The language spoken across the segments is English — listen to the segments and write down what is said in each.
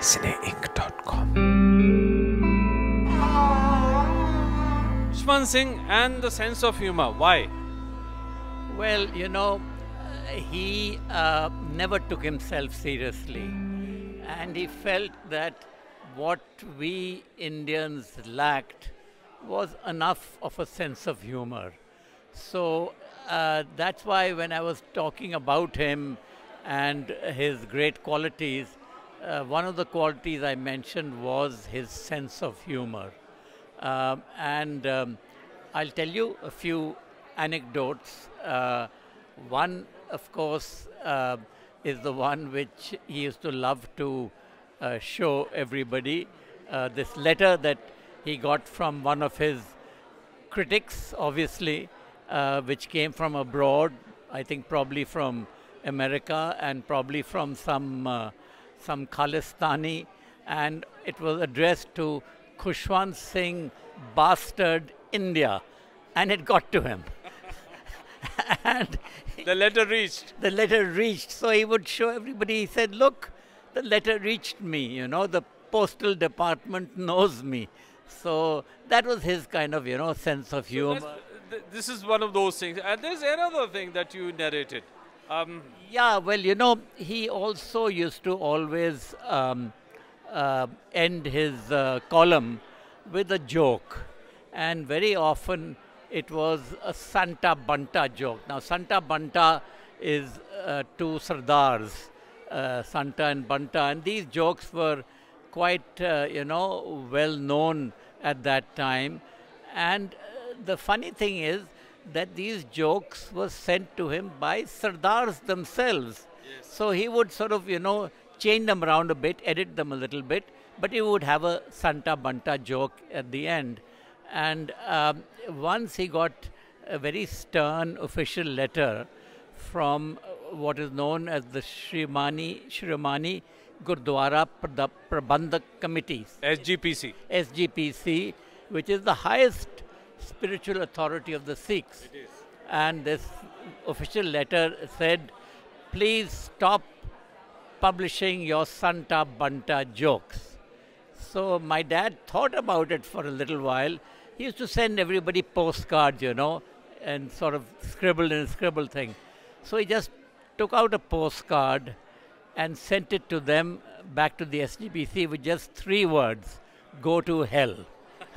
cineinc.com. Shwan Singh and the sense of humor. Why? Well, you know, he uh, never took himself seriously. And he felt that what we Indians lacked was enough of a sense of humor. So uh, that's why when I was talking about him and his great qualities, uh, one of the qualities I mentioned was his sense of humor. Um, and um, I'll tell you a few anecdotes. Uh, one, of course, uh, is the one which he used to love to uh, show everybody. Uh, this letter that he got from one of his critics, obviously, which came from abroad, I think probably from America and probably from some, some Khalistani, and it was addressed to Khushwant Singh, bastard India, and it got to him. and The letter reached. the letter reached, so he would show everybody. He said, "Look, the letter reached me. You know, the postal department knows me." So that was his kind of, you know, sense of humor. That's- th- This is one of those things. And there's another thing that you narrated. Um, Yeah, well, you know, he also used to always um, uh, end his uh, column with a joke. And very often it was a Santa Banta joke. Now, Santa Banta is uh, two Sardars, uh, Santa and Banta. And these jokes were quite, uh, you know, well known at that time. And uh, the funny thing is that these jokes were sent to him by Sardars themselves. So he would sort of, you know, change them around a bit, edit them a little bit, but he would have a Santa Banta joke at the end. And um, once he got a very stern official letter from what is known as the Shrimani, Shrimani Gurdwara Prabandhak Committee, SGPC. SGPC, which is the highest spiritual authority of the Sikhs. And this official letter said, please stop publishing your Santa Banta jokes. So my dad thought about it for a little while. He used to send everybody postcards, you know, and sort of scribble and scribble thing. So he just took out a postcard and sent it to them back to the SGPC with just three words go to hell.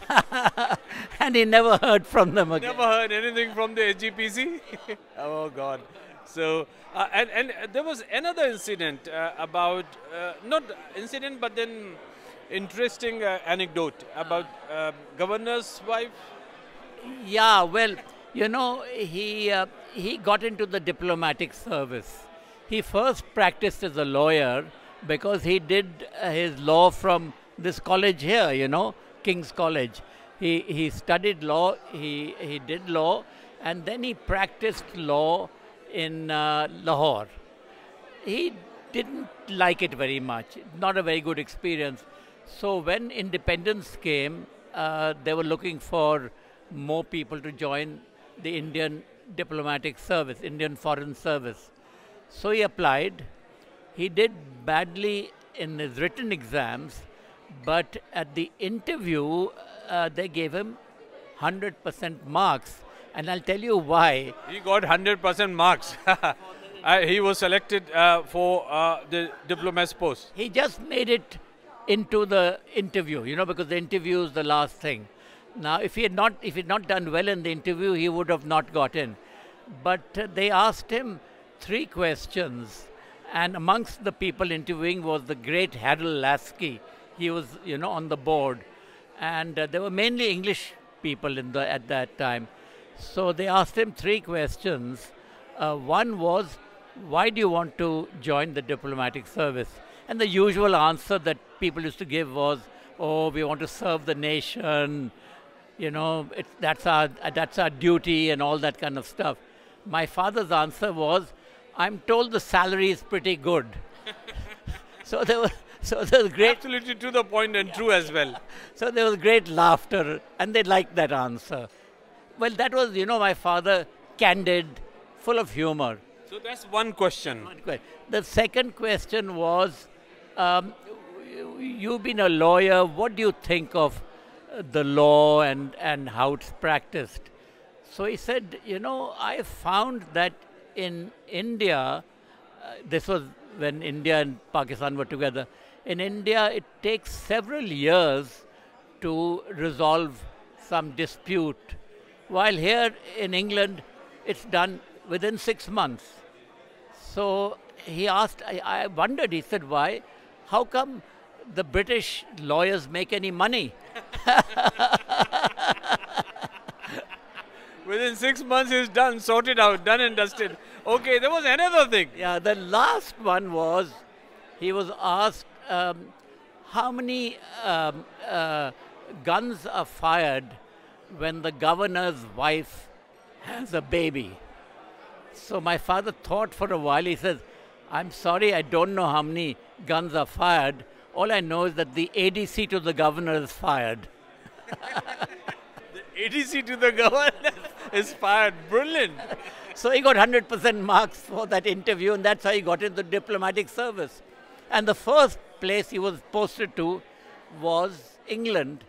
and he never heard from them again. Never heard anything from the SGPC. oh God. So uh, and and there was another incident uh, about uh, not incident but then interesting uh, anecdote about uh, governor's wife. Yeah, well, you know, he uh, he got into the diplomatic service. He first practiced as a lawyer because he did his law from this college here, you know, King's College. He he studied law. He he did law, and then he practiced law in uh, Lahore. He didn't like it very much. Not a very good experience. So when independence came, uh, they were looking for more people to join the Indian diplomatic service, Indian foreign service. So he applied. He did badly in his written exams, but at the interview, uh, they gave him 100% marks. And I'll tell you why. He got 100% marks. Uh, he was selected uh, for uh, the diplomat's post. He just made it into the interview, you know, because the interview is the last thing. Now, if he had not, if he had not done well in the interview, he would have not got in. But uh, they asked him three questions, and amongst the people interviewing was the great Harold Laski. He was, you know, on the board, and uh, there were mainly English people in the at that time. So they asked him three questions. Uh, one was, why do you want to join the diplomatic service? And the usual answer that people used to give was, oh, we want to serve the nation, you know, that's, our, that's our duty and all that kind of stuff. My father's answer was, I'm told the salary is pretty good. so there was, so there was great. Absolutely to the point and true as well. So there was great laughter, and they liked that answer. Well, that was, you know, my father, candid, full of humor. So that's one question. One question. The second question was, um, you've been a lawyer. What do you think of uh, the law and, and how it's practiced? So he said, you know, I found that in India, uh, this was when India and Pakistan were together. In India, it takes several years to resolve some dispute, while here in England, it's done within six months. So he asked, I, I wondered, he said, why? How come the British lawyers make any money? Within six months, it's done, sorted out, done and dusted. Okay, there was another thing. Yeah, the last one was he was asked um, how many um, uh, guns are fired when the governor's wife has a baby. So my father thought for a while. He says, I'm sorry, I don't know how many guns are fired. All I know is that the ADC to the governor is fired. the ADC to the governor is fired. Brilliant. so he got 100% marks for that interview, and that's how he got into diplomatic service. And the first place he was posted to was England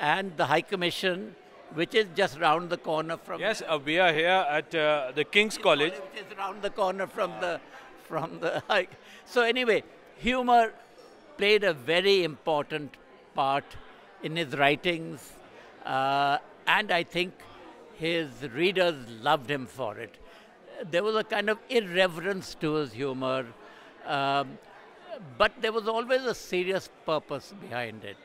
and the High Commission which is just round the corner from. Yes, uh, we are here at uh, the King's College. Which is round the corner from the from the. High. So anyway, humor played a very important part in his writings, uh, and I think his readers loved him for it. There was a kind of irreverence to his humor, um, but there was always a serious purpose behind it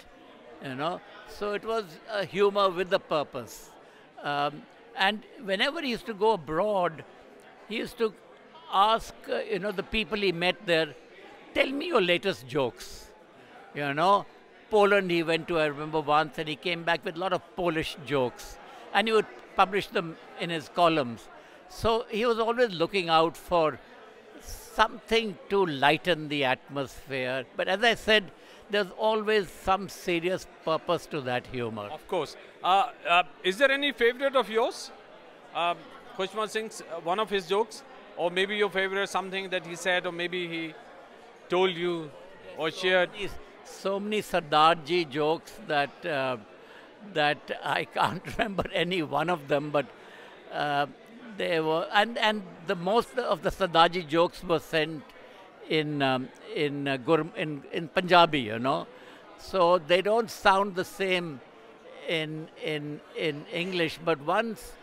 you know. So it was a humor with a purpose. Um, and whenever he used to go abroad, he used to ask, uh, you know, the people he met there, tell me your latest jokes. You know, Poland he went to, I remember once, and he came back with a lot of Polish jokes. And he would publish them in his columns. So he was always looking out for something to lighten the atmosphere. But as I said, there's always some serious purpose to that humor. Of course. Uh, uh, is there any favorite of yours? Um, Singh's uh, one of his jokes, or maybe your favorite something that he said, or maybe he told you or shared. So many Sardarji jokes that uh, that I can't remember any one of them, but uh, they were, and and the most of the Sadaji jokes were sent in um, in, uh, in in Punjabi, you know. So they don't sound the same in in in English. But once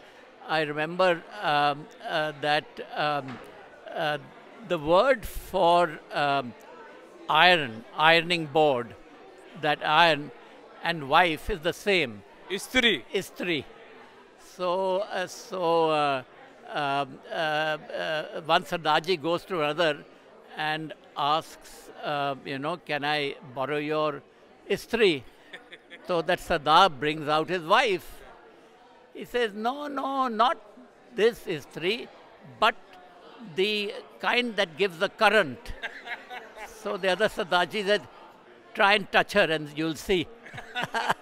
I remember um, uh, that um, uh, the word for um, iron, ironing board, that iron and wife is the same. Istri. Istri. So uh, so. Uh, Um, uh, uh, one Sardaji goes to another and asks, uh, you know, can I borrow your istri? so that Sardar brings out his wife. He says, no, no, not this istri, but the kind that gives the current. so the other Sardaji said, try and touch her and you'll see.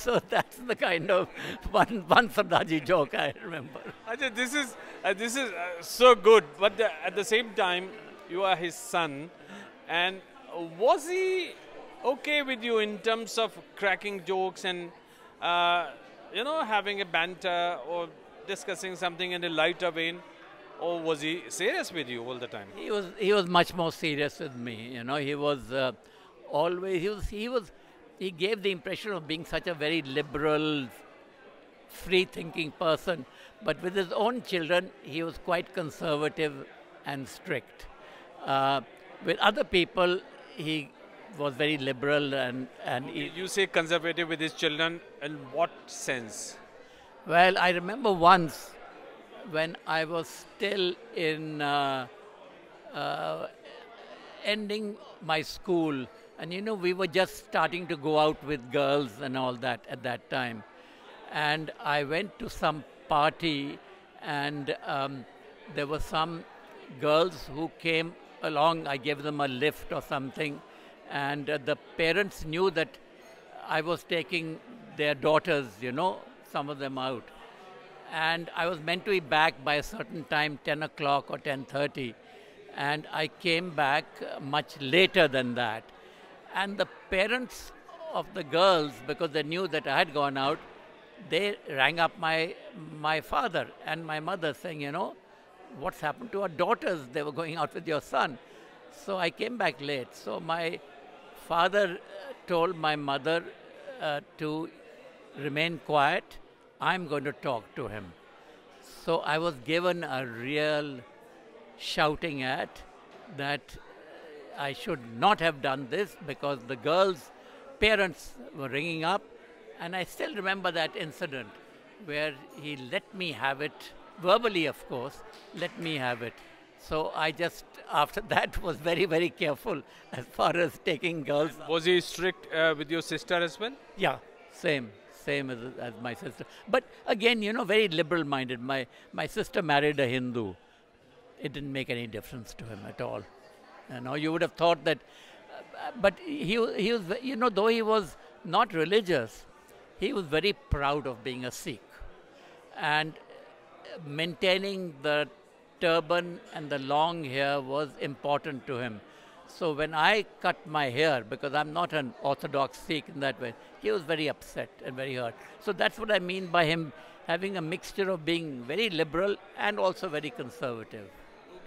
so, that's the kind of one, one Sardaji joke I remember. Ajay, this is, uh, this is uh, so good, but the, at the same time, you are his son. And was he okay with you in terms of cracking jokes and, uh, you know, having a banter or discussing something in a lighter vein? Or was he serious with you all the time? He was, he was much more serious with me. You know, he was uh, always, he was, he was, he gave the impression of being such a very liberal, free thinking person. But with his own children, he was quite conservative and strict. Uh, with other people, he was very liberal and. and he, you say conservative with his children, in what sense? Well, I remember once when I was still in uh, uh, ending my school, and you know, we were just starting to go out with girls and all that at that time. And I went to some party, and um, there were some girls who came along. I gave them a lift or something, and uh, the parents knew that I was taking their daughters, you know, some of them out. And I was meant to be back by a certain time, 10 o'clock or 10.30. And I came back much later than that. And the parents of the girls, because they knew that I had gone out, they rang up my, my father and my mother saying, you know, what's happened to our daughters? They were going out with your son. So I came back late. So my father told my mother uh, to remain quiet. I'm going to talk to him. So I was given a real shouting at that I should not have done this because the girls' parents were ringing up. And I still remember that incident where he let me have it, verbally, of course, let me have it. So I just, after that, was very, very careful as far as taking girls. Was he strict uh, with your sister as well? Yeah, same, same as, as my sister. But again, you know, very liberal minded. My, my sister married a Hindu. It didn't make any difference to him at all. You know, you would have thought that, but he, he was, you know, though he was not religious, he was very proud of being a Sikh and maintaining the turban and the long hair was important to him. So when I cut my hair, because I'm not an orthodox Sikh in that way, he was very upset and very hurt. So that's what I mean by him having a mixture of being very liberal and also very conservative.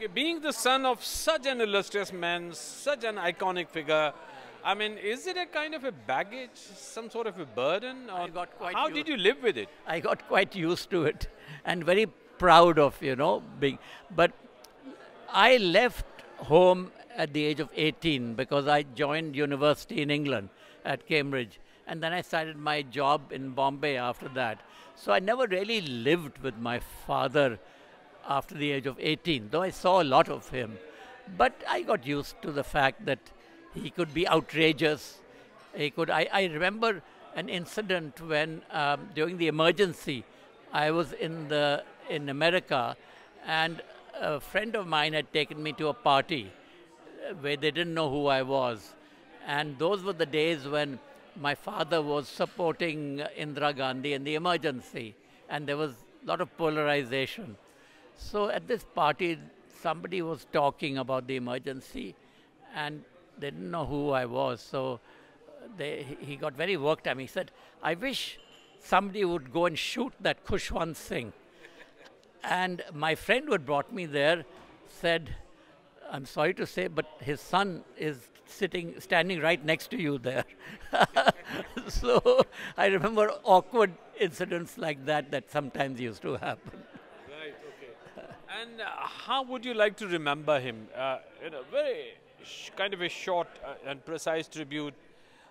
Being the son of such an illustrious man, such an iconic figure, I mean, is it a kind of a baggage, some sort of a burden? Or how did you live with it? I got quite used to it and very proud of, you know, being. But I left home at the age of 18 because I joined university in England at Cambridge. And then I started my job in Bombay after that. So I never really lived with my father after the age of 18, though I saw a lot of him. But I got used to the fact that he could be outrageous. He could. I, I remember an incident when um, during the emergency, I was in the in America, and a friend of mine had taken me to a party where they didn't know who I was. And those were the days when my father was supporting Indira Gandhi in the emergency, and there was a lot of polarization. So at this party, somebody was talking about the emergency, and they didn't know who I was. So they, he got very worked up. He said, I wish somebody would go and shoot that Khushwant Singh. And my friend who had brought me there said, I'm sorry to say, but his son is sitting, standing right next to you there. so I remember awkward incidents like that that sometimes used to happen. And uh, how would you like to remember him? Uh, in a very kind of a short uh, and precise tribute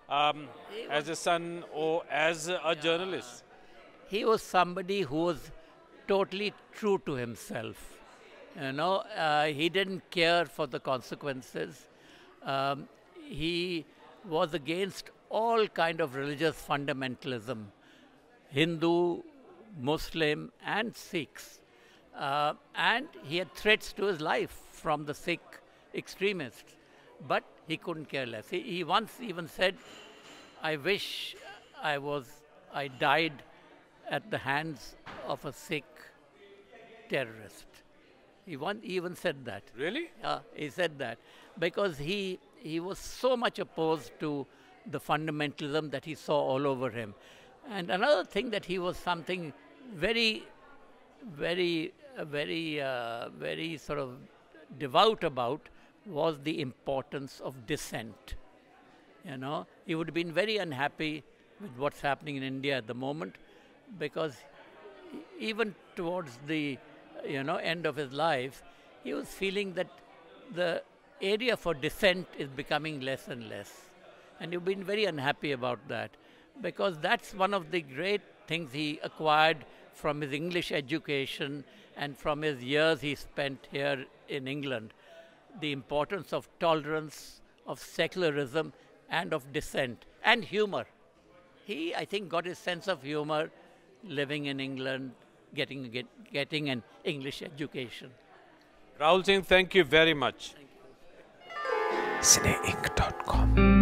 um, as a son or as a, a journalist. He was somebody who was totally true to himself. You know, uh, he didn't care for the consequences. Um, he was against all kind of religious fundamentalism, Hindu, Muslim, and Sikhs. Uh, and he had threats to his life from the Sikh extremists, but he couldn't care less. He, he once even said, "I wish I was, I died at the hands of a Sikh terrorist. He even said that. Really? Yeah, he said that because he he was so much opposed to the fundamentalism that he saw all over him. And another thing that he was something very, very, very, uh, very sort of devout about was the importance of dissent. You know, he would have been very unhappy with what's happening in India at the moment because even towards the you know end of his life, he was feeling that the area for dissent is becoming less and less, and you've been very unhappy about that because that's one of the great things he acquired from his English education and from his years he spent here in England. the importance of tolerance, of secularism, and of dissent, and humor. He, I think, got his sense of humor living in England, getting, get, getting an English education. Rahul Singh, thank you very much. Cineinc.com.